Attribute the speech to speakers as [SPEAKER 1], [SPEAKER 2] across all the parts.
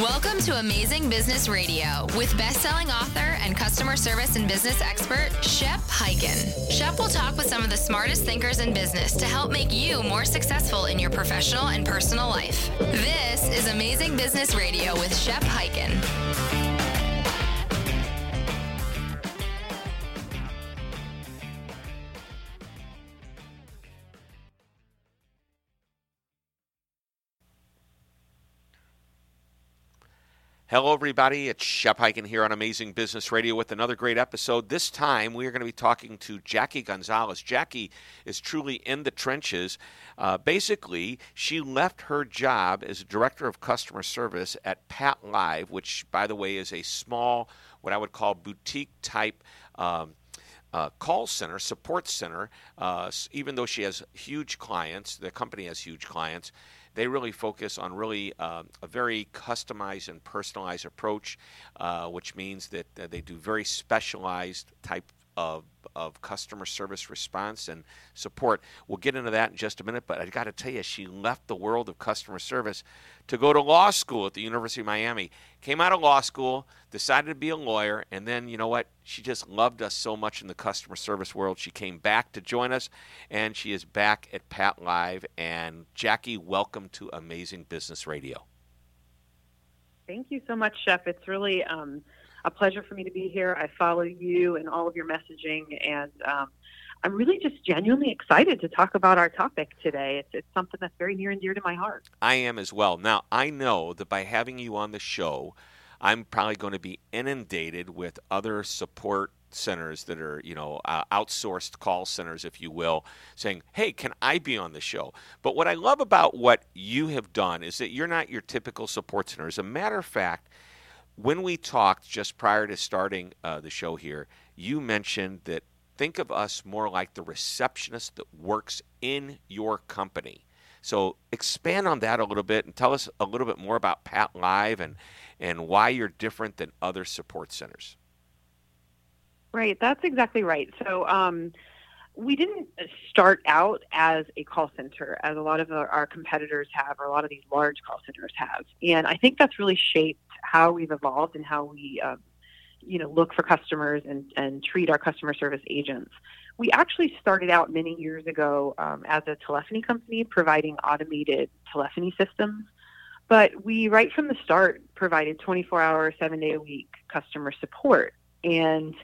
[SPEAKER 1] Welcome to Amazing Business Radio with best-selling author and customer service and business expert Shep Hyken. Shep will talk with some of the smartest thinkers in business to help make you more successful in your professional and personal life. This is Amazing Business Radio with Shep Hyken.
[SPEAKER 2] Hello, everybody. It's Shep Hyken here on Amazing Business Radio with another great episode. This time, we are going to be talking to Jackie Gonzalez. Jackie is truly in the trenches. Uh, basically, she left her job as Director of Customer Service at Pat Live, which, by the way, is a small, what I would call boutique type. Um, uh, call center, support center, uh, even though she has huge clients, the company has huge clients, they really focus on really uh, a very customized and personalized approach, uh, which means that they do very specialized type of, of customer service response and support. We'll get into that in just a minute, but I got to tell you, she left the world of customer service to go to law school at the University of Miami. Came out of law school, decided to be a lawyer, and then, you know what? She just loved us so much in the customer service world. She came back to join us, and she is back at Pat Live. And Jackie, welcome to Amazing Business Radio.
[SPEAKER 3] Thank you so much, Shep. It's really um, a pleasure for me to be here. I follow you and all of your messaging, and um, I'm really just genuinely excited to talk about our topic today. It's, it's something that's very near and dear to my heart.
[SPEAKER 2] I am as well. Now, I know that by having you on the show, I'm probably going to be inundated with other support centers that are, you know, uh, outsourced call centers, if you will, saying, hey, can I be on the show? But what I love about what you have done is that you're not your typical support center. As a matter of fact, when we talked just prior to starting uh, the show here, you mentioned that think of us more like the receptionist that works in your company. So expand on that a little bit and tell us a little bit more about Pat Live and and why you're different than other support centers.
[SPEAKER 3] Right, that's exactly right. So um, we didn't start out as a call center, as a lot of our competitors have, or a lot of these large call centers have. And I think that's really shaped how we've evolved and how we, um, you know, look for customers and, and treat our customer service agents. We actually started out many years ago um, as a telephony company providing automated telephony systems. But we, right from the start, provided 24 hour, seven day a week customer support. And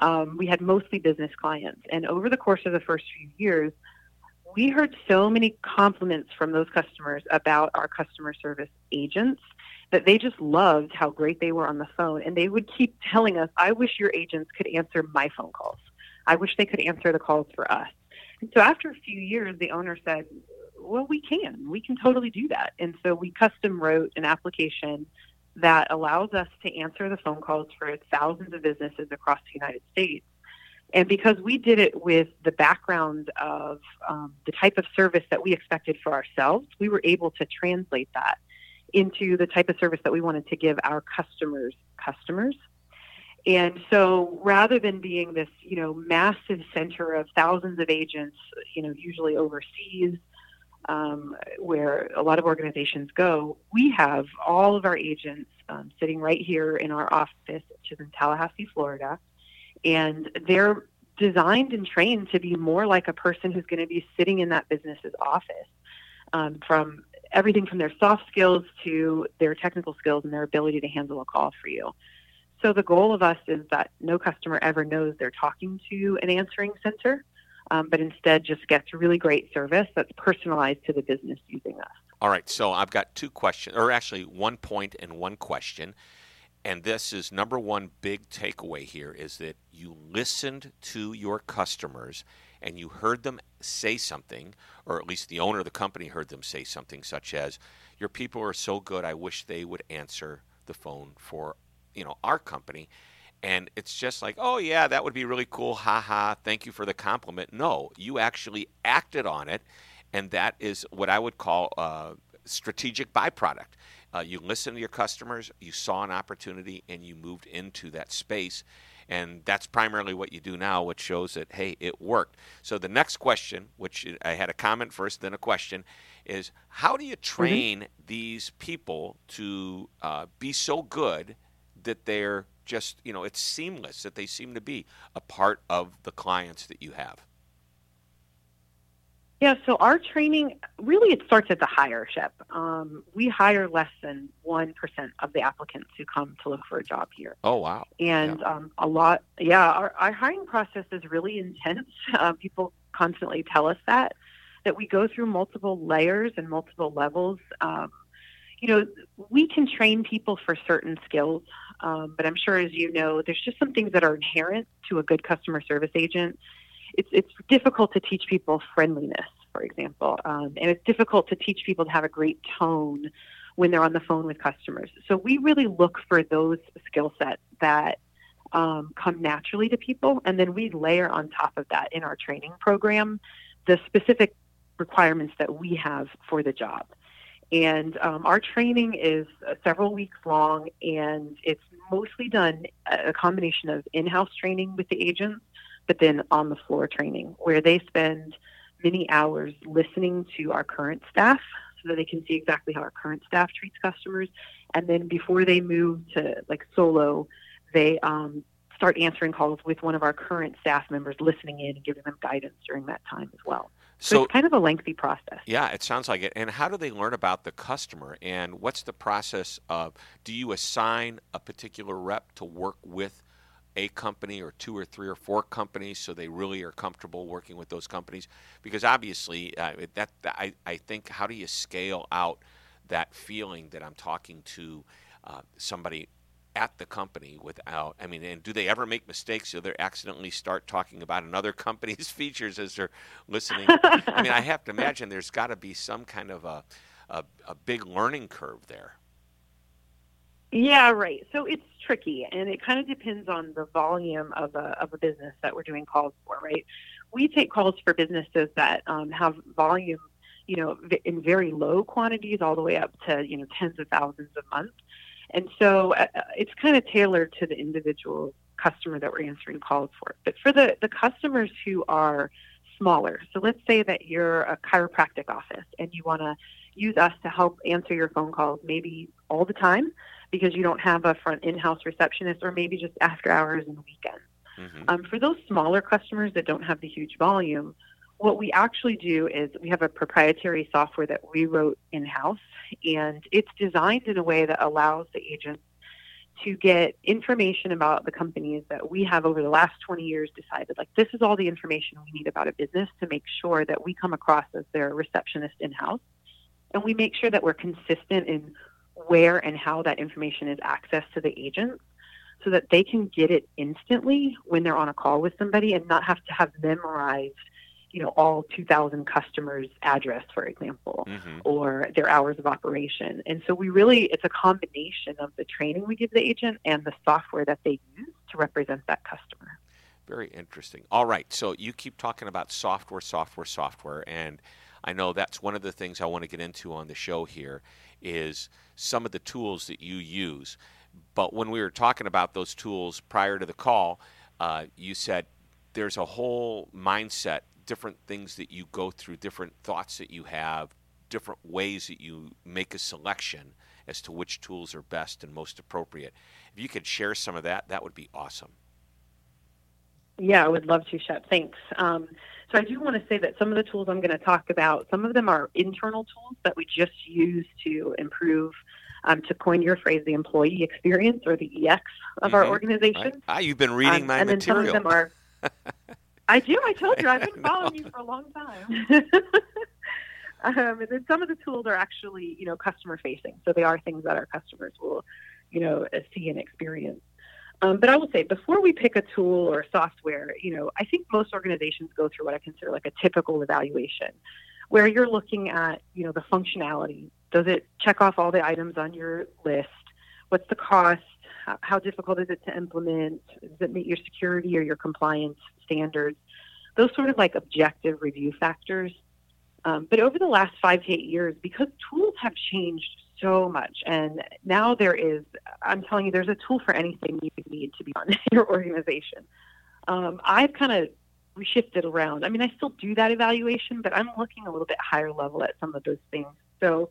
[SPEAKER 3] um, we had mostly business clients. And over the course of the first few years, we heard so many compliments from those customers about our customer service agents that they just loved how great they were on the phone. And they would keep telling us, I wish your agents could answer my phone calls. I wish they could answer the calls for us. And so after a few years, the owner said, Well, we can. We can totally do that. And so we custom wrote an application that allows us to answer the phone calls for thousands of businesses across the United States. And because we did it with the background of um, the type of service that we expected for ourselves, we were able to translate that into the type of service that we wanted to give our customers customers. And so rather than being this, you know, massive center of thousands of agents, you know, usually overseas, um, where a lot of organizations go, we have all of our agents um, sitting right here in our office, which is in Tallahassee, Florida, and they're designed and trained to be more like a person who's going to be sitting in that business's office. Um, from everything from their soft skills to their technical skills and their ability to handle a call for you. So the goal of us is that no customer ever knows they're talking to an answering center um, but instead just gets really great service that's personalized to the business using us.
[SPEAKER 2] All right, so I've got two questions, or actually one point and one question. And this is number one big takeaway here is that you listened to your customers and you heard them say something, or at least the owner of the company heard them say something such as, Your people are so good, I wish they would answer the phone for you know our company and it's just like, oh yeah, that would be really cool. Ha ha. Thank you for the compliment. No, you actually acted on it, and that is what I would call a strategic byproduct. Uh, you listened to your customers, you saw an opportunity, and you moved into that space. And that's primarily what you do now, which shows that, hey, it worked. So the next question, which I had a comment first, then a question, is how do you mm-hmm. train mm-hmm. these people to uh, be so good that they're just, you know, it's seamless, that they seem to be a part of the clients that you have?
[SPEAKER 3] Yeah, so our training really it starts at the hireship. Um, we hire less than one percent of the applicants who come to look for a job here.
[SPEAKER 2] Oh wow!
[SPEAKER 3] And yeah. um, a lot, yeah, our, our hiring process is really intense. Uh, people constantly tell us that that we go through multiple layers and multiple levels. Um, you know, we can train people for certain skills, um, but I'm sure, as you know, there's just some things that are inherent to a good customer service agent it's it's difficult to teach people friendliness, for example, um, and it's difficult to teach people to have a great tone when they're on the phone with customers. So we really look for those skill sets that um, come naturally to people, and then we layer on top of that in our training program the specific requirements that we have for the job. And um, our training is uh, several weeks long, and it's mostly done a combination of in-house training with the agents but then on the floor training where they spend many hours listening to our current staff so that they can see exactly how our current staff treats customers. And then before they move to like solo, they um, start answering calls with one of our current staff members listening in and giving them guidance during that time as well. So, so, it's kind of a lengthy process.
[SPEAKER 2] Yeah, it sounds like it. And how do they learn about the customer? And what's the process of? Do you assign a particular rep to work with a company or two or three or four companies so they really are comfortable working with those companies because obviously uh, that I, I think how do you scale out that feeling that i'm talking to uh, somebody at the company without i mean and do they ever make mistakes so they accidentally start talking about another company's features as they're listening i mean i have to imagine there's got to be some kind of a, a, a big learning curve there
[SPEAKER 3] yeah, right. So it's tricky, and it kind of depends on the volume of a of a business that we're doing calls for. Right? We take calls for businesses that um, have volume, you know, in very low quantities, all the way up to you know tens of thousands a month. And so uh, uh, it's kind of tailored to the individual customer that we're answering calls for. But for the the customers who are smaller, so let's say that you're a chiropractic office and you want to use us to help answer your phone calls maybe all the time because you don't have a front in-house receptionist or maybe just after hours and weekends. Mm-hmm. Um, for those smaller customers that don't have the huge volume, what we actually do is we have a proprietary software that we wrote in-house and it's designed in a way that allows the agents to get information about the companies that we have over the last 20 years decided like this is all the information we need about a business to make sure that we come across as their receptionist in-house. And we make sure that we're consistent in where and how that information is accessed to the agents so that they can get it instantly when they're on a call with somebody and not have to have memorized you know all 2000 customers address for example mm-hmm. or their hours of operation and so we really it's a combination of the training we give the agent and the software that they use to represent that customer
[SPEAKER 2] very interesting all right so you keep talking about software software software and i know that's one of the things i want to get into on the show here is some of the tools that you use. But when we were talking about those tools prior to the call, uh, you said there's a whole mindset, different things that you go through, different thoughts that you have, different ways that you make a selection as to which tools are best and most appropriate. If you could share some of that, that would be awesome.
[SPEAKER 3] Yeah, I would love to, Shep. Thanks. Um, so I do want to say that some of the tools I'm going to talk about, some of them are internal tools that we just use to improve, um, to coin your phrase, the employee experience or the EX of mm-hmm. our organization.
[SPEAKER 2] Ah, you've been reading um, my
[SPEAKER 3] and
[SPEAKER 2] material.
[SPEAKER 3] And then some of them are. I do. I told you. I've been following you for a long time. um, and then some of the tools are actually, you know, customer facing. So they are things that our customers will, you know, see and experience. Um, but I will say, before we pick a tool or software, you know, I think most organizations go through what I consider like a typical evaluation, where you're looking at, you know, the functionality. Does it check off all the items on your list? What's the cost? How, how difficult is it to implement? Does it meet your security or your compliance standards? Those sort of like objective review factors. Um, but over the last five to eight years, because tools have changed so much. And now there is, I'm telling you, there's a tool for anything you need to be on your organization. Um, I've kind of reshifted around. I mean, I still do that evaluation, but I'm looking a little bit higher level at some of those things. So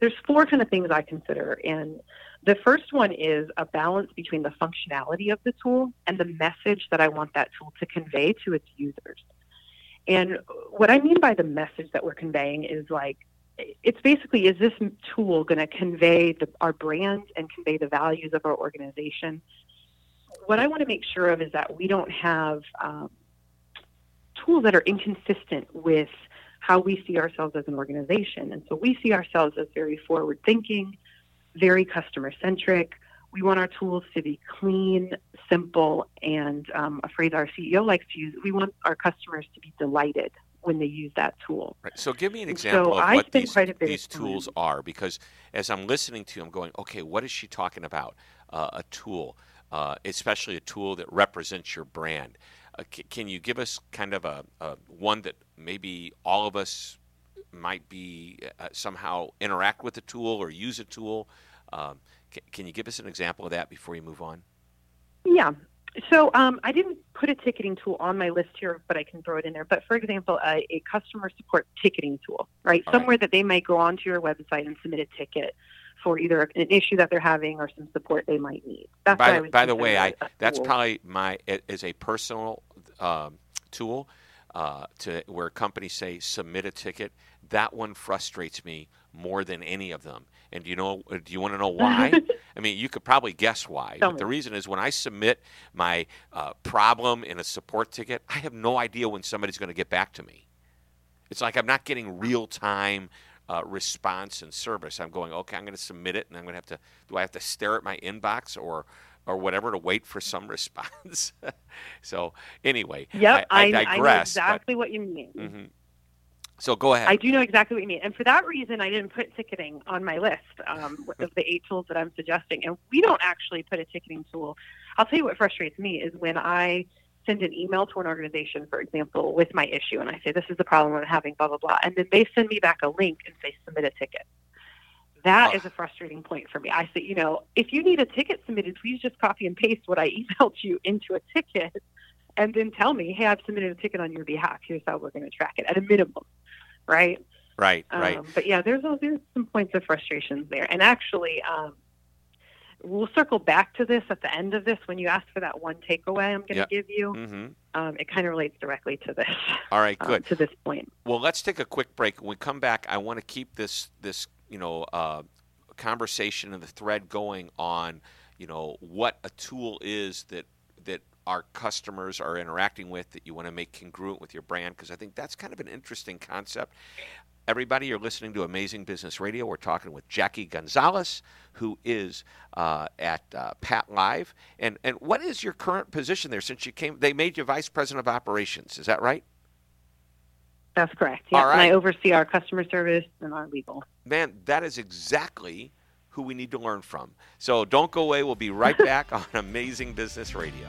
[SPEAKER 3] there's four kind of things I consider. And the first one is a balance between the functionality of the tool and the message that I want that tool to convey to its users. And what I mean by the message that we're conveying is like, it's basically is this tool going to convey the, our brand and convey the values of our organization? What I want to make sure of is that we don't have um, tools that are inconsistent with how we see ourselves as an organization. And so we see ourselves as very forward thinking, very customer centric. We want our tools to be clean, simple, and um, a phrase our CEO likes to use. We want our customers to be delighted when they use that tool.
[SPEAKER 2] Right. So give me an example so of what these, these tools are, because as I'm listening to you, I'm going, okay, what is she talking about? Uh, a tool, uh, especially a tool that represents your brand. Uh, c- can you give us kind of a, a, one that maybe all of us might be uh, somehow interact with a tool or use a tool? Um, c- can you give us an example of that before you move on?
[SPEAKER 3] Yeah. So um, I didn't put a ticketing tool on my list here, but I can throw it in there. But for example, a, a customer support ticketing tool, right? All Somewhere right. that they might go onto your website and submit a ticket for either an issue that they're having or some support they might need.
[SPEAKER 2] That's by, by the way, I that's probably my as a personal um, tool uh, to where companies say submit a ticket. That one frustrates me more than any of them. And do you know? Do you want to know why? I mean, you could probably guess why. Tell but me. the reason is when I submit my uh, problem in a support ticket, I have no idea when somebody's going to get back to me. It's like I'm not getting real time uh, response and service. I'm going, okay, I'm going to submit it, and I'm going to have to. Do I have to stare at my inbox or? Or whatever to wait for some response. so anyway,
[SPEAKER 3] yep,
[SPEAKER 2] I, I,
[SPEAKER 3] digress. I know exactly
[SPEAKER 2] but,
[SPEAKER 3] what you mean.
[SPEAKER 2] Mm-hmm. So go ahead.
[SPEAKER 3] I do know exactly what you mean, and for that reason, I didn't put ticketing on my list um, of the eight tools that I'm suggesting. And we don't actually put a ticketing tool. I'll tell you what frustrates me is when I send an email to an organization, for example, with my issue, and I say this is the problem I'm having, blah blah blah, and then they send me back a link and say submit a ticket. That oh. is a frustrating point for me. I say, you know, if you need a ticket submitted, please just copy and paste what I emailed you into a ticket and then tell me, hey, I've submitted a ticket on your behalf. Here's how we're going to track it at a minimum right?
[SPEAKER 2] Right, right.
[SPEAKER 3] Um, but yeah, there's there's some points of frustrations there, and actually, um, we'll circle back to this at the end of this when you ask for that one takeaway I'm going to yep. give you. Mm-hmm. Um, it kind of relates directly to this.
[SPEAKER 2] All right,
[SPEAKER 3] um,
[SPEAKER 2] good.
[SPEAKER 3] to this point.
[SPEAKER 2] Well, let's take a quick break. When we come back, I want to keep this this you know uh, conversation and the thread going on you know what a tool is that that our customers are interacting with that you want to make congruent with your brand because I think that's kind of an interesting concept. Everybody, you're listening to Amazing Business Radio. We're talking with Jackie Gonzalez, who is uh, at uh, Pat Live. And and what is your current position there? Since you came, they made you vice president of operations. Is that right?
[SPEAKER 3] That's correct. Yeah, and I oversee our customer service and our legal.
[SPEAKER 2] Man, that is exactly who we need to learn from. So don't go away. We'll be right back on Amazing Business Radio.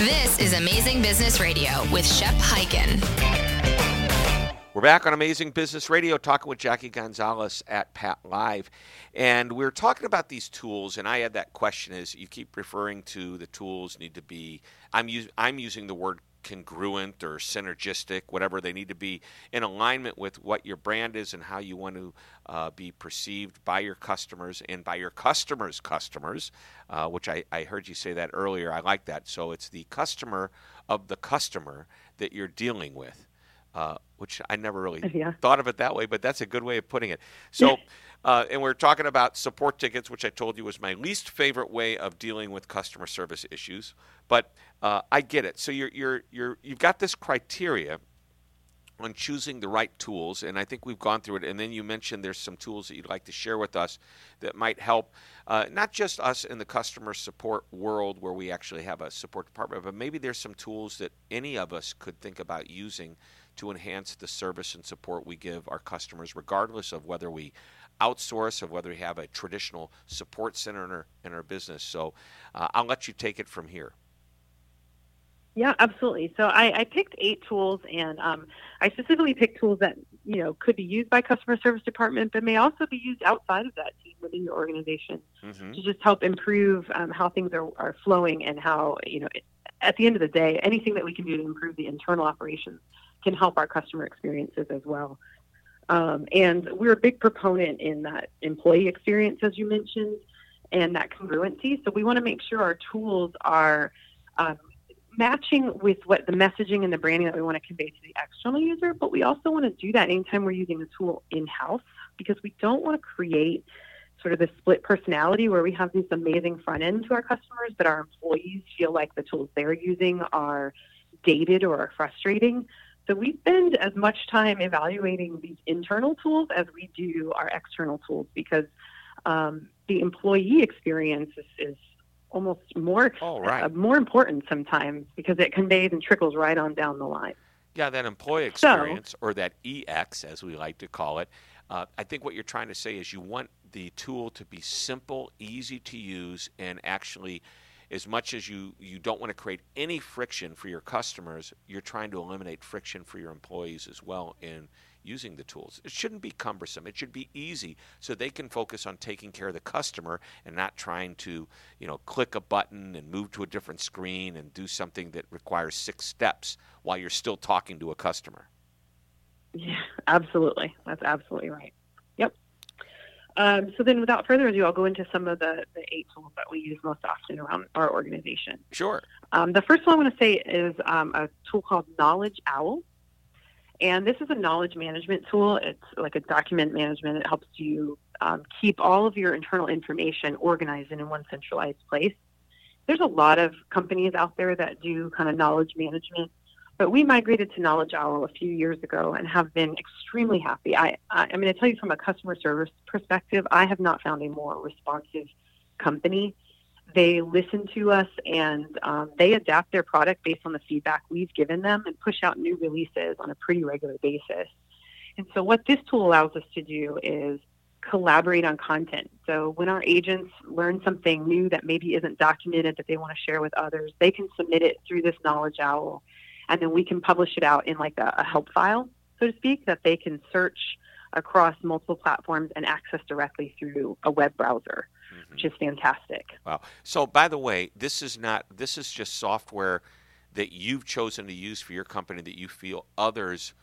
[SPEAKER 1] This is Amazing Business Radio with Shep Hyken.
[SPEAKER 2] We're back on Amazing Business Radio talking with Jackie Gonzalez at Pat Live. And we are talking about these tools, and I had that question is you keep referring to the tools need to be I'm us, I'm using the word congruent or synergistic, whatever they need to be in alignment with what your brand is and how you want to uh, be perceived by your customers and by your customers' customers, uh, which I, I heard you say that earlier. I like that. So it's the customer of the customer that you're dealing with. Uh, which I never really yeah. thought of it that way, but that's a good way of putting it. So, uh, and we're talking about support tickets, which I told you was my least favorite way of dealing with customer service issues. But uh, I get it. So you're you're you're you've got this criteria on choosing the right tools, and I think we've gone through it. And then you mentioned there's some tools that you'd like to share with us that might help uh, not just us in the customer support world where we actually have a support department, but maybe there's some tools that any of us could think about using to enhance the service and support we give our customers, regardless of whether we outsource or whether we have a traditional support center in our, in our business. So uh, I'll let you take it from here.
[SPEAKER 3] Yeah, absolutely. So I, I picked eight tools, and um, I specifically picked tools that you know could be used by customer service department, but may also be used outside of that team within your organization mm-hmm. to just help improve um, how things are, are flowing and how you know at the end of the day, anything that we can do to improve the internal operations can help our customer experiences as well. Um, and we're a big proponent in that employee experience, as you mentioned, and that congruency. So we want to make sure our tools are um, matching with what the messaging and the branding that we want to convey to the external user, but we also want to do that anytime we're using a tool in house because we don't want to create sort of this split personality where we have this amazing front end to our customers, but our employees feel like the tools they're using are dated or are frustrating. So we spend as much time evaluating these internal tools as we do our external tools because um, the employee experience is, is almost more
[SPEAKER 2] oh, right.
[SPEAKER 3] uh, more important sometimes because it conveys and trickles right on down the line.
[SPEAKER 2] Yeah, that employee experience so, or that EX as we like to call it. Uh, I think what you're trying to say is you want the tool to be simple, easy to use, and actually, as much as you you don't want to create any friction for your customers, you're trying to eliminate friction for your employees as well in using the tools. It shouldn't be cumbersome. It should be easy so they can focus on taking care of the customer and not trying to, you know, click a button and move to a different screen and do something that requires six steps while you're still talking to a customer.
[SPEAKER 3] Yeah, absolutely. That's absolutely right. Yep. Um, so then, without further ado, I'll go into some of the, the eight tools that we use most often around our organization.
[SPEAKER 2] Sure.
[SPEAKER 3] Um, the first one I want to say is um, a tool called Knowledge Owl. And this is a knowledge management tool. It's like a document management. It helps you um, keep all of your internal information organized in one centralized place. There's a lot of companies out there that do kind of knowledge management, but we migrated to Knowledge Owl a few years ago and have been extremely happy. I, I, I'm going to tell you from a customer service perspective, I have not found a more responsive company they listen to us and um, they adapt their product based on the feedback we've given them and push out new releases on a pretty regular basis. And so, what this tool allows us to do is collaborate on content. So, when our agents learn something new that maybe isn't documented that they want to share with others, they can submit it through this Knowledge Owl, and then we can publish it out in like a, a help file, so to speak, that they can search across multiple platforms and access directly through a web browser mm-hmm. which is fantastic.
[SPEAKER 2] Wow. So, by the way, this is not this is just software that you've chosen to use for your company that you feel others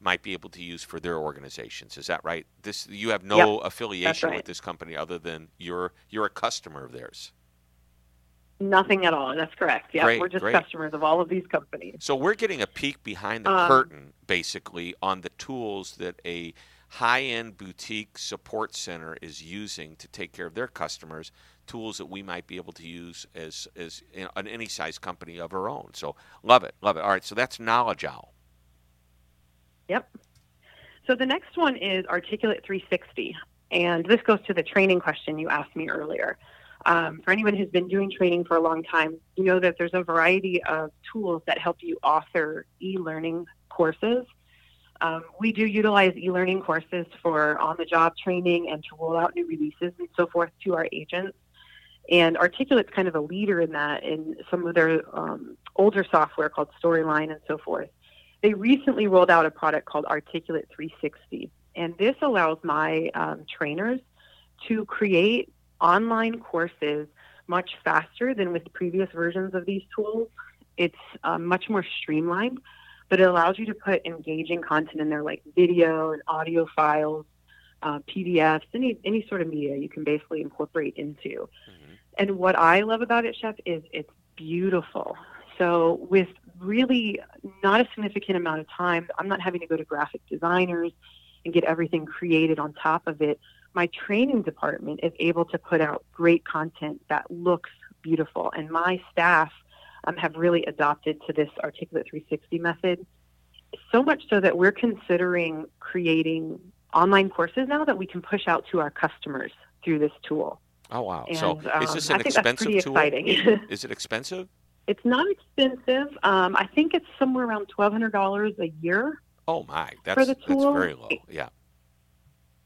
[SPEAKER 2] might be able to use for their organizations. Is that right? This you have no
[SPEAKER 3] yep,
[SPEAKER 2] affiliation
[SPEAKER 3] right.
[SPEAKER 2] with this company other than you're you're a customer of theirs.
[SPEAKER 3] Nothing at all. That's correct. Yeah,
[SPEAKER 2] great,
[SPEAKER 3] we're just
[SPEAKER 2] great.
[SPEAKER 3] customers of all of these companies.
[SPEAKER 2] So we're getting a peek behind the um, curtain, basically, on the tools that a high end boutique support center is using to take care of their customers, tools that we might be able to use as, as know, any size company of our own. So love it, love it. All right, so that's Knowledge Owl.
[SPEAKER 3] Yep. So the next one is Articulate 360. And this goes to the training question you asked me earlier. Um, for anyone who's been doing training for a long time, you know that there's a variety of tools that help you author e learning courses um, we do utilize e-learning courses for on-the-job training and to roll out new releases and so forth to our agents. And Articulate's kind of a leader in that in some of their um, older software called Storyline and so forth. They recently rolled out a product called Articulate 360. And this allows my um, trainers to create online courses much faster than with previous versions of these tools. It's um, much more streamlined but it allows you to put engaging content in there like video and audio files, uh, PDFs, any any sort of media you can basically incorporate into. Mm-hmm. And what I love about it, Shep, is it's beautiful. So with really not a significant amount of time, I'm not having to go to graphic designers and get everything created on top of it. My training department is able to put out great content that looks beautiful, and my staff um, have really adopted to this Articulate 360 method. so much so that we're considering creating online courses now that we can push out to our customers through this tool.
[SPEAKER 2] Oh wow!
[SPEAKER 3] And,
[SPEAKER 2] so is this
[SPEAKER 3] um,
[SPEAKER 2] an expensive tool?
[SPEAKER 3] exciting.
[SPEAKER 2] Is it expensive?
[SPEAKER 3] it's not expensive. Um, I think it's somewhere around twelve hundred dollars a year.
[SPEAKER 2] Oh my, that's
[SPEAKER 3] the
[SPEAKER 2] that's
[SPEAKER 3] tool,
[SPEAKER 2] very low. Yeah.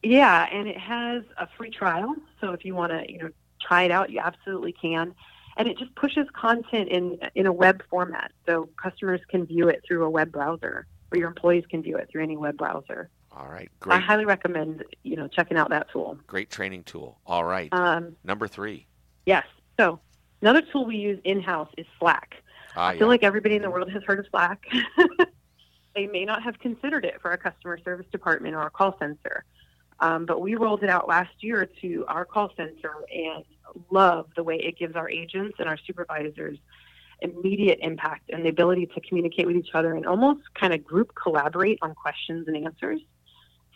[SPEAKER 3] Yeah, and it has a free trial. So if you want to, you know, try it out, you absolutely can. And it just pushes content in in a web format, so customers can view it through a web browser, or your employees can view it through any web browser.
[SPEAKER 2] All right. Great.
[SPEAKER 3] I highly recommend, you know, checking out that tool.
[SPEAKER 2] Great training tool. All right.
[SPEAKER 3] Um,
[SPEAKER 2] Number three.
[SPEAKER 3] yes. So another tool we use in house is Slack.
[SPEAKER 2] Ah,
[SPEAKER 3] I
[SPEAKER 2] yeah.
[SPEAKER 3] feel like everybody in the world has heard of Slack. they may not have considered it for our customer service department or our call center. Um, but we rolled it out last year to our call center and love the way it gives our agents and our supervisors immediate impact and the ability to communicate with each other and almost kind of group collaborate on questions and answers.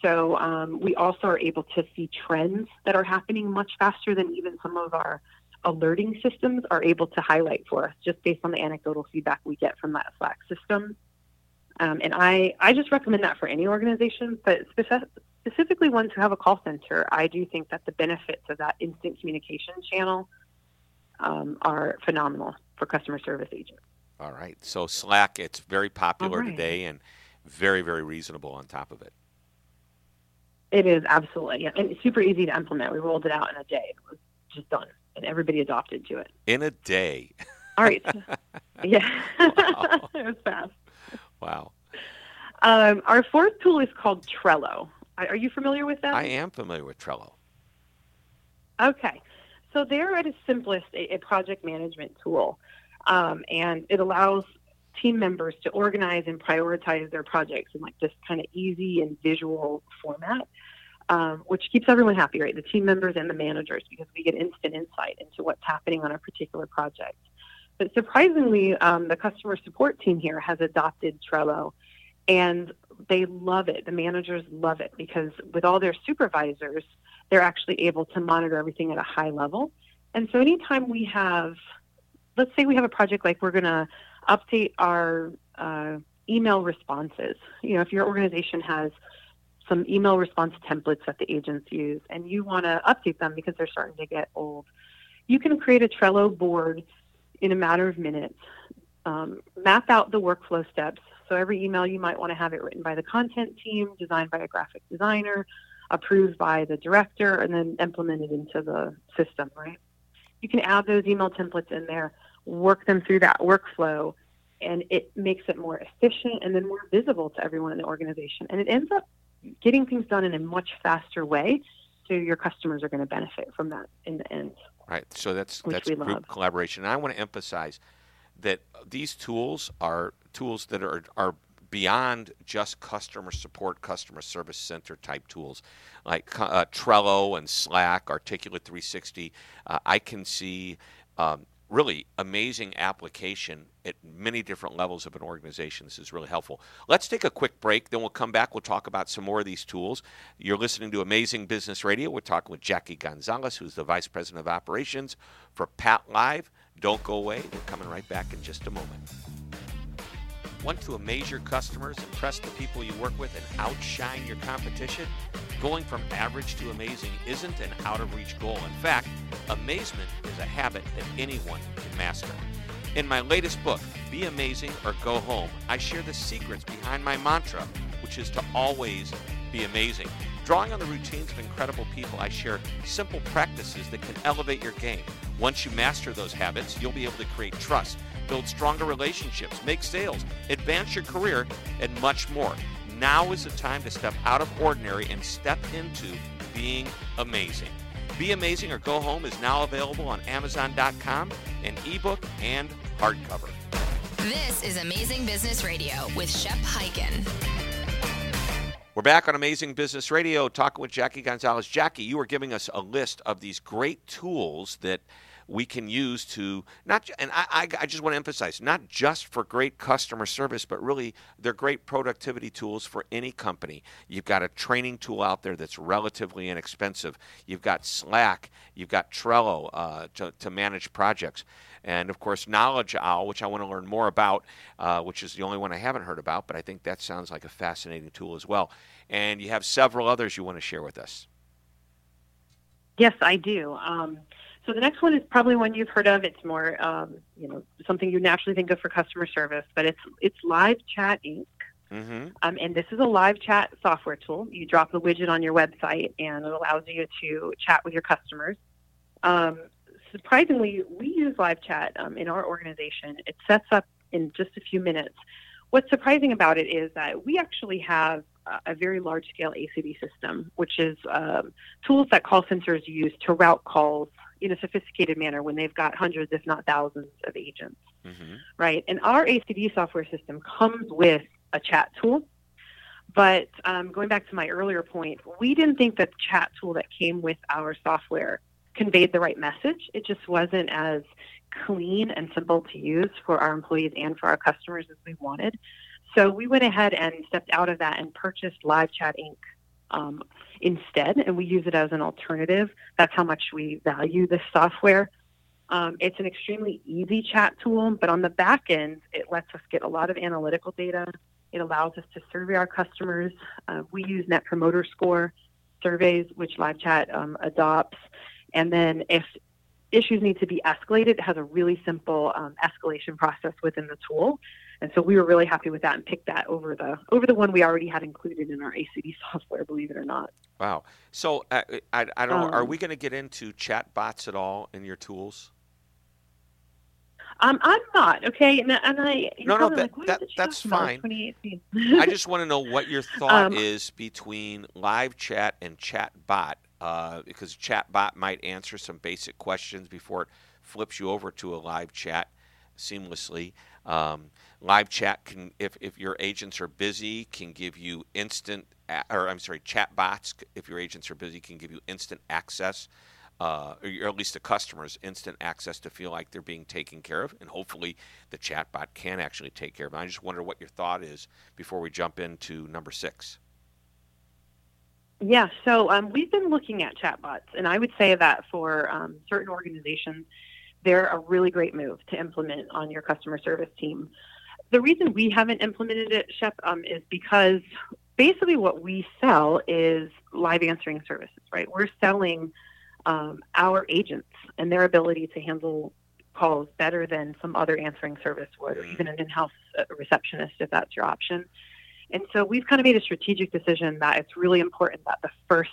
[SPEAKER 3] So um, we also are able to see trends that are happening much faster than even some of our alerting systems are able to highlight for us, just based on the anecdotal feedback we get from that Slack system. Um, and I, I just recommend that for any organization, but speci- specifically ones who have a call center, I do think that the benefits of that instant communication channel um, are phenomenal for customer service agents.
[SPEAKER 2] All right. So Slack, it's very popular
[SPEAKER 3] right.
[SPEAKER 2] today and very, very reasonable on top of it.
[SPEAKER 3] It is absolutely, yeah, and it's super easy to implement. We rolled it out in a day. It was just done, and everybody adopted to it.
[SPEAKER 2] In a day.
[SPEAKER 3] All right. yeah.
[SPEAKER 2] Wow.
[SPEAKER 3] it was fast.
[SPEAKER 2] Wow.
[SPEAKER 3] Um, our fourth tool is called Trello. Are you familiar with that?
[SPEAKER 2] I am familiar with Trello.
[SPEAKER 3] Okay. So they're at its simplest a, a project management tool, um, and it allows team members to organize and prioritize their projects in like this kind of easy and visual format, um, which keeps everyone happy, right? The team members and the managers, because we get instant insight into what's happening on a particular project. But surprisingly, um, the customer support team here has adopted Trello, and they love it. The managers love it because with all their supervisors, they're actually able to monitor everything at a high level. And so anytime we have, let's say we have a project like we're going to update our uh, email responses. You know, if your organization has some email response templates that the agents use and you want to update them because they're starting to get old, you can create a Trello board in a matter of minutes, um, map out the workflow steps. So every email you might want to have it written by the content team, designed by a graphic designer, approved by the director, and then implemented into the system, right? You can add those email templates in there, work them through that workflow, and it makes it more efficient and then more visible to everyone in the organization. And it ends up getting things done in a much faster way. So your customers are going to benefit from that in the end.
[SPEAKER 2] Right. So that's that's group
[SPEAKER 3] love.
[SPEAKER 2] collaboration. And I want to emphasize that these tools are tools that are are beyond just customer support, customer service center type tools like uh, Trello and Slack, Articulate 360. Uh, I can see um, really amazing application at many different levels of an organization. This is really helpful. Let's take a quick break, then we'll come back. We'll talk about some more of these tools. You're listening to Amazing Business Radio. We're talking with Jackie Gonzalez, who's the Vice President of Operations for Pat Live. Don't go away. We're coming right back in just a moment. Want to amaze your customers, impress the people you work with, and outshine your competition? Going from average to amazing isn't an out of reach goal. In fact, amazement is a habit that anyone can master. In my latest book, Be Amazing or Go Home, I share the secrets behind my mantra, which is to always be amazing. Drawing on the routines of incredible people, I share simple practices that can elevate your game. Once you master those habits, you'll be able to create trust, build stronger relationships, make sales, advance your career, and much more. Now is the time to step out of ordinary and step into being amazing. Be Amazing or Go Home is now available on Amazon.com in ebook and hardcover.
[SPEAKER 1] This is Amazing Business Radio with Shep Hyken.
[SPEAKER 2] We're back on Amazing Business Radio talking with Jackie Gonzalez. Jackie, you were giving us a list of these great tools that we can use to not and I, I, just want to emphasize not just for great customer service but really they're great productivity tools for any company. You've got a training tool out there that's relatively inexpensive. You've got slack you've got trello uh, to, to manage projects. And of course knowledge owl which i want to learn more about uh, which is the only one i haven't heard about but i think that sounds like a fascinating tool as well. And you have several others you want to share with us.
[SPEAKER 3] Yes i do. Um, so the next one is probably one you've heard of. It's more, um, you know, something you naturally think of for customer service, but it's it's Live Chat Inc. Mm-hmm. Um, and this is a live chat software tool. You drop the widget on your website, and it allows you to chat with your customers. Um, surprisingly, we use live chat um, in our organization. It sets up in just a few minutes. What's surprising about it is that we actually have a very large scale ACD system, which is um, tools that call centers use to route calls in a sophisticated manner when they've got hundreds, if not thousands, of agents, mm-hmm. right? And our ACD software system comes with a chat tool. But um, going back to my earlier point, we didn't think that the chat tool that came with our software conveyed the right message. It just wasn't as clean and simple to use for our employees and for our customers as we wanted. So we went ahead and stepped out of that and purchased Live Chat Inc. Um, instead, and we use it as an alternative. That's how much we value this software. Um, it's an extremely easy chat tool, but on the back end, it lets us get a lot of analytical data. It allows us to survey our customers. Uh, we use Net Promoter Score surveys, which live chat um, adopts. And then if issues need to be escalated, it has a really simple um, escalation process within the tool. And so we were really happy with that and picked that over the over the one we already had included in our ACD software. Believe it or not.
[SPEAKER 2] Wow. So uh, I, I don't know. Um, are we going to get into chat bots at all in your tools?
[SPEAKER 3] Um, I'm not okay, and, and I
[SPEAKER 2] no no that, like, that that's fine. I just want to know what your thought um, is between live chat and chat bot, uh, because chatbot might answer some basic questions before it flips you over to a live chat seamlessly. Um, live chat can, if, if your agents are busy, can give you instant, or I'm sorry, chat bots, if your agents are busy, can give you instant access, uh, or at least the customers instant access to feel like they're being taken care of. And hopefully the chatbot can actually take care of them. I just wonder what your thought is before we jump into number six.
[SPEAKER 3] Yeah, so um, we've been looking at chatbots, and I would say that for um, certain organizations, they're a really great move to implement on your customer service team. The reason we haven't implemented it, Shep, um, is because basically what we sell is live answering services, right? We're selling um, our agents and their ability to handle calls better than some other answering service would, or mm-hmm. even an in-house uh, receptionist if that's your option. And so we've kind of made a strategic decision that it's really important that the first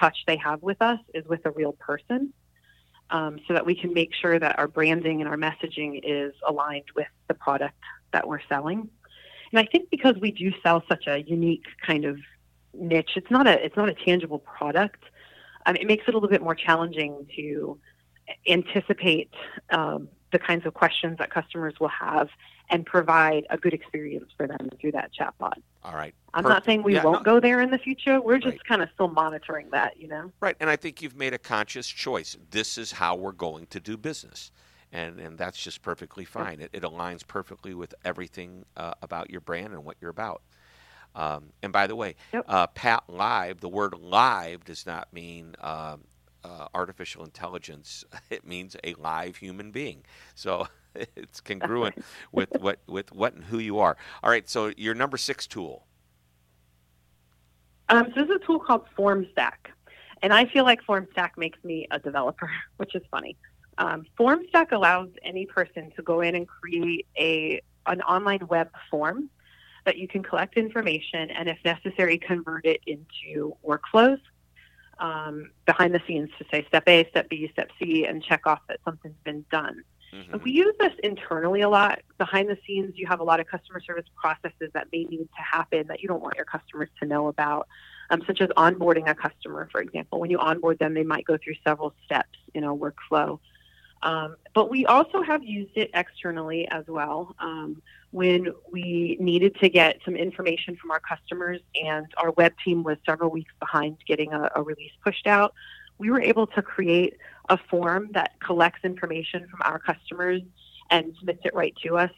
[SPEAKER 3] touch they have with us is with a real person um, so that we can make sure that our branding and our messaging is aligned with the product that we're selling. And I think because we do sell such a unique kind of niche, it's not a it's not a tangible product. Um, it makes it a little bit more challenging to anticipate um, the kinds of questions that customers will have and provide a good experience for them through that chatbot.
[SPEAKER 2] All right.
[SPEAKER 3] I'm Perfect. not saying we yeah, won't no. go there in the future. We're just right. kind of still monitoring that, you know.
[SPEAKER 2] Right, and I think you've made a conscious choice. This is how we're going to do business. And, and that's just perfectly fine. It, it aligns perfectly with everything uh, about your brand and what you're about. Um, and by the way, yep. uh, Pat Live, the word live does not mean um, uh, artificial intelligence. It means a live human being. So it's congruent with what with what and who you are. All right. So your number six tool.
[SPEAKER 3] Um, so this is a tool called FormStack, and I feel like FormStack makes me a developer, which is funny. Um, FormStack allows any person to go in and create a an online web form that you can collect information and, if necessary, convert it into workflows um, behind the scenes to say step A, step B, step C, and check off that something's been done. Mm-hmm. We use this internally a lot. Behind the scenes, you have a lot of customer service processes that may need to happen that you don't want your customers to know about, um, such as onboarding a customer, for example. When you onboard them, they might go through several steps in a workflow. Um, but we also have used it externally as well. Um, when we needed to get some information from our customers and our web team was several weeks behind getting a, a release pushed out, we were able to create a form that collects information from our customers and submits it right to us,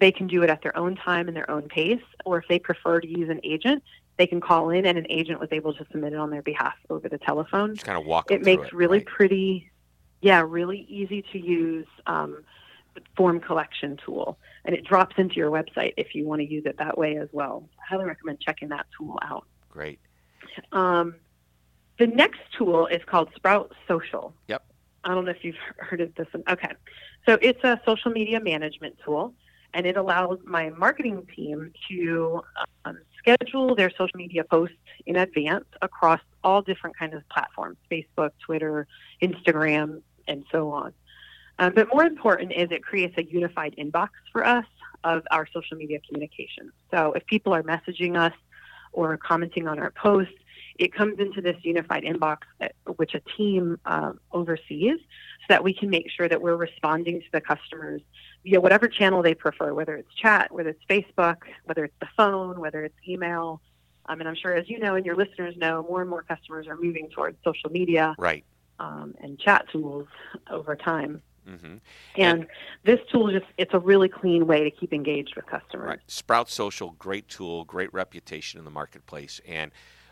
[SPEAKER 3] they can do it at their own time and their own pace. Or if they prefer to use an agent, they can call in and an agent was able to submit it on their behalf over the telephone.
[SPEAKER 2] Just kind of walk.
[SPEAKER 3] It makes
[SPEAKER 2] it,
[SPEAKER 3] really
[SPEAKER 2] right?
[SPEAKER 3] pretty, yeah, really easy to use um, form collection tool, and it drops into your website if you want to use it that way as well. I highly recommend checking that tool out.
[SPEAKER 2] Great.
[SPEAKER 3] Um, the next tool is called Sprout Social.
[SPEAKER 2] Yep.
[SPEAKER 3] I don't know if you've heard of this one. Okay. So it's a social media management tool, and it allows my marketing team to um, schedule their social media posts in advance across all different kinds of platforms Facebook, Twitter, Instagram, and so on. Um, but more important is it creates a unified inbox for us of our social media communications. So if people are messaging us or commenting on our posts, it comes into this unified inbox, uh, which a team uh, oversees, so that we can make sure that we're responding to the customers via whatever channel they prefer, whether it's chat, whether it's Facebook, whether it's the phone, whether it's email. Um, and I'm sure, as you know, and your listeners know, more and more customers are moving towards social media
[SPEAKER 2] right.
[SPEAKER 3] um, and chat tools over time.
[SPEAKER 2] Mm-hmm.
[SPEAKER 3] And, this tool just it's a really clean way to keep engaged with customers.
[SPEAKER 2] Right. Sprout Social, great tool, great reputation in the marketplace. And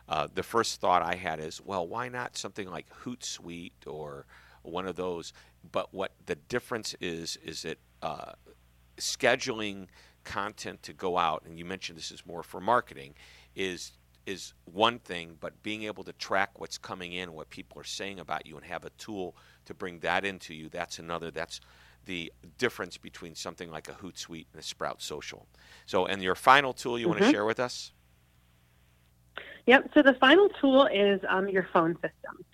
[SPEAKER 2] uh, the first thought I had is, well, why not something like Hootsuite or one of those? But what the difference is is that uh, scheduling content to go out, and you mentioned this is more for marketing, is is one thing, but being able to track what's coming in, what people are saying about you, and have a tool to bring that into you, that's another. That's the difference between something like a Hootsuite and a Sprout Social. So, and your final tool you mm-hmm. want to share with us?
[SPEAKER 3] Yep. So the final tool is um, your phone system.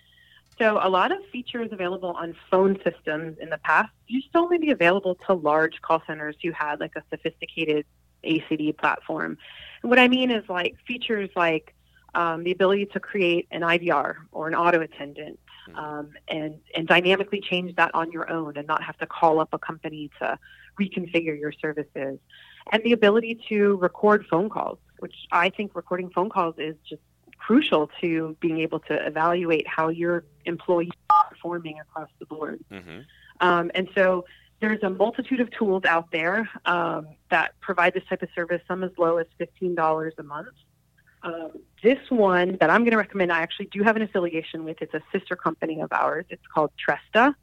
[SPEAKER 3] So a lot of features available on phone systems in the past used to only be available to large call centers who had like a sophisticated ACD platform. And what I mean is like features like um, the ability to create an IVR or an auto attendant um, and, and dynamically change that on your own and not have to call up a company to reconfigure your services. And the ability to record phone calls, which I think recording phone calls is just crucial to being able to evaluate how your employees are performing across the board. Mm-hmm. Um, and so there's a multitude of tools out there um, that provide this type of service, some as low as $15 a month. Um, this one that I'm going to recommend, I actually do have an affiliation with. It's a sister company of ours. It's called Tresta.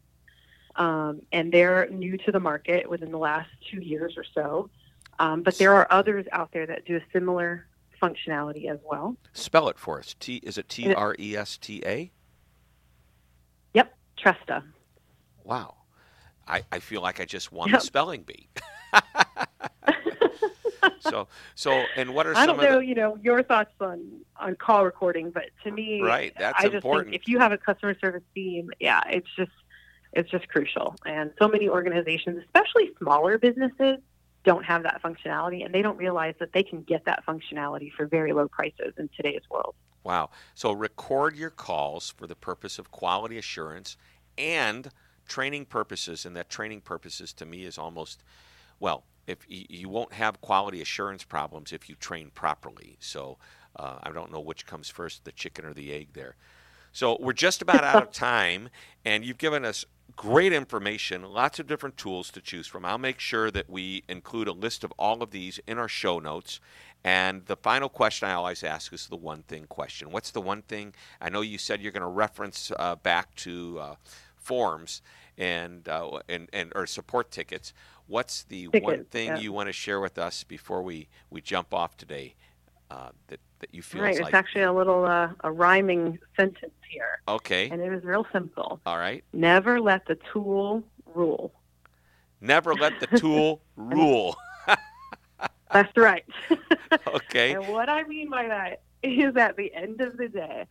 [SPEAKER 3] Um, and they're new to the market within the last two years or so. Um, but there are others out there that do a similar functionality as well.
[SPEAKER 2] Spell it for us. T is it T R E S T A?
[SPEAKER 3] Yep, Tresta.
[SPEAKER 2] Wow, I, I feel like I just won yep. the spelling bee. so so and what are
[SPEAKER 3] I don't know, the... you know, your thoughts on on call recording, but to me,
[SPEAKER 2] right, that's
[SPEAKER 3] I
[SPEAKER 2] important.
[SPEAKER 3] if you have a customer service team, yeah, it's just it's just crucial. And so many organizations, especially smaller businesses, don't have that functionality and they don't realize that they can get that functionality for very low prices in today's world.
[SPEAKER 2] Wow. So record your calls for the purpose of quality assurance and training purposes and that training purposes to me is almost well, if you won't have quality assurance problems if you train properly. So uh, I don't know which comes first, the chicken or the egg there. So we're just about out of time, and you've given us great information, lots of different tools to choose from. I'll make sure that we include a list of all of these in our show notes. And the final question I always ask is the one thing question. What's the one thing? I know you said you're going to reference uh, back to uh, forms and, uh, and and or support tickets. What's the
[SPEAKER 3] tickets,
[SPEAKER 2] one thing
[SPEAKER 3] yeah.
[SPEAKER 2] you want to share with us before we, we jump off today uh, that that you feel
[SPEAKER 3] right.
[SPEAKER 2] Like...
[SPEAKER 3] It's actually a little uh, a rhyming sentence here.
[SPEAKER 2] Okay.
[SPEAKER 3] And it was real simple.
[SPEAKER 2] All right.
[SPEAKER 3] Never let the tool rule.
[SPEAKER 2] Never let the tool rule.
[SPEAKER 3] That's right.
[SPEAKER 2] okay.
[SPEAKER 3] and what I mean by that is at the end of the day,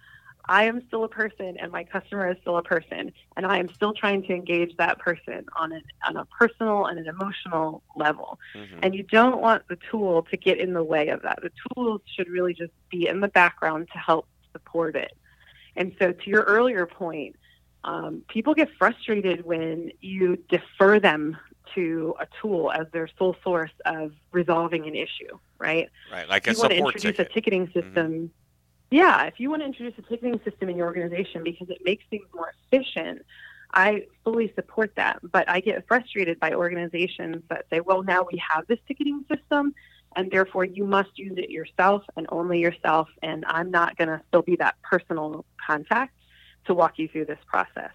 [SPEAKER 3] I am still a person and my customer is still a person and I am still trying to engage that person on an on a personal and an emotional level. Mm-hmm. And you don't want the tool to get in the way of that. The tools should really just be in the background to help support it. And so to your earlier point, um, people get frustrated when you defer them to a tool as their sole source of resolving an issue, right?
[SPEAKER 2] Right, like
[SPEAKER 3] you
[SPEAKER 2] a
[SPEAKER 3] want to introduce
[SPEAKER 2] ticket.
[SPEAKER 3] a ticketing
[SPEAKER 2] Mm-hmm.
[SPEAKER 3] system. Mm-hmm yeah, if you want to introduce a ticketing system in your organization because it makes things more efficient, I fully support that, but I get frustrated by organizations that say, well, now we have this ticketing system, and therefore you must use it yourself and only yourself, and I'm not going to still be that personal contact to walk you through this process.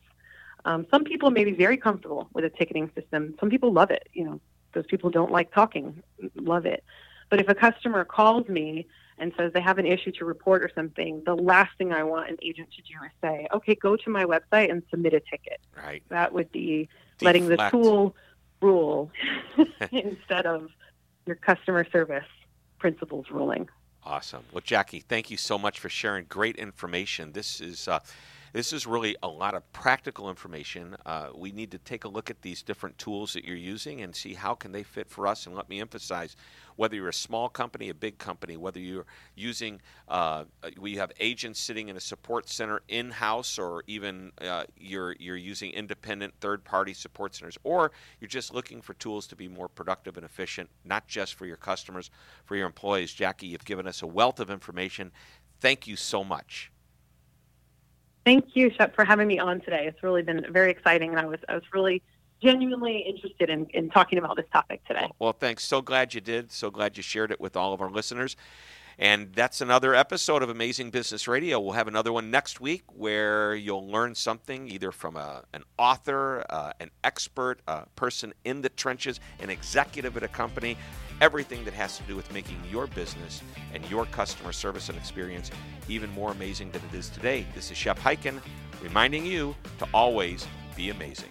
[SPEAKER 3] Um, some people may be very comfortable with a ticketing system. Some people love it. You know, those people don't like talking, love it. But if a customer calls me and says they have an issue to report or something, the last thing I want an agent to do is say, okay, go to my website and submit a ticket.
[SPEAKER 2] Right.
[SPEAKER 3] That would be Deflect. letting the tool rule instead of your customer service principles ruling.
[SPEAKER 2] Awesome. Well, Jackie, thank you so much for sharing great information. This is. Uh, this is really a lot of practical information. Uh, we need to take a look at these different tools that you're using and see how can they fit for us. And let me emphasize, whether you're a small company, a big company, whether you're using, uh, we have agents sitting in a support center in-house, or even uh, you're you're using independent third-party support centers, or you're just looking for tools to be more productive and efficient, not just for your customers, for your employees. Jackie, you've given us a wealth of information. Thank you so much.
[SPEAKER 3] Thank you, Shep, for having me on today. It's really been very exciting, and I was I was really genuinely interested in, in talking about this topic today.
[SPEAKER 2] Well, thanks. So glad you did. So glad you shared it with all of our listeners. And that's another episode of Amazing Business Radio. We'll have another one next week where you'll learn something either from a, an author, uh, an expert, a person in the trenches, an executive at a company, everything that has to do with making your business and your customer service and experience even more amazing than it is today. This is Shep Hyken reminding you to always be amazing.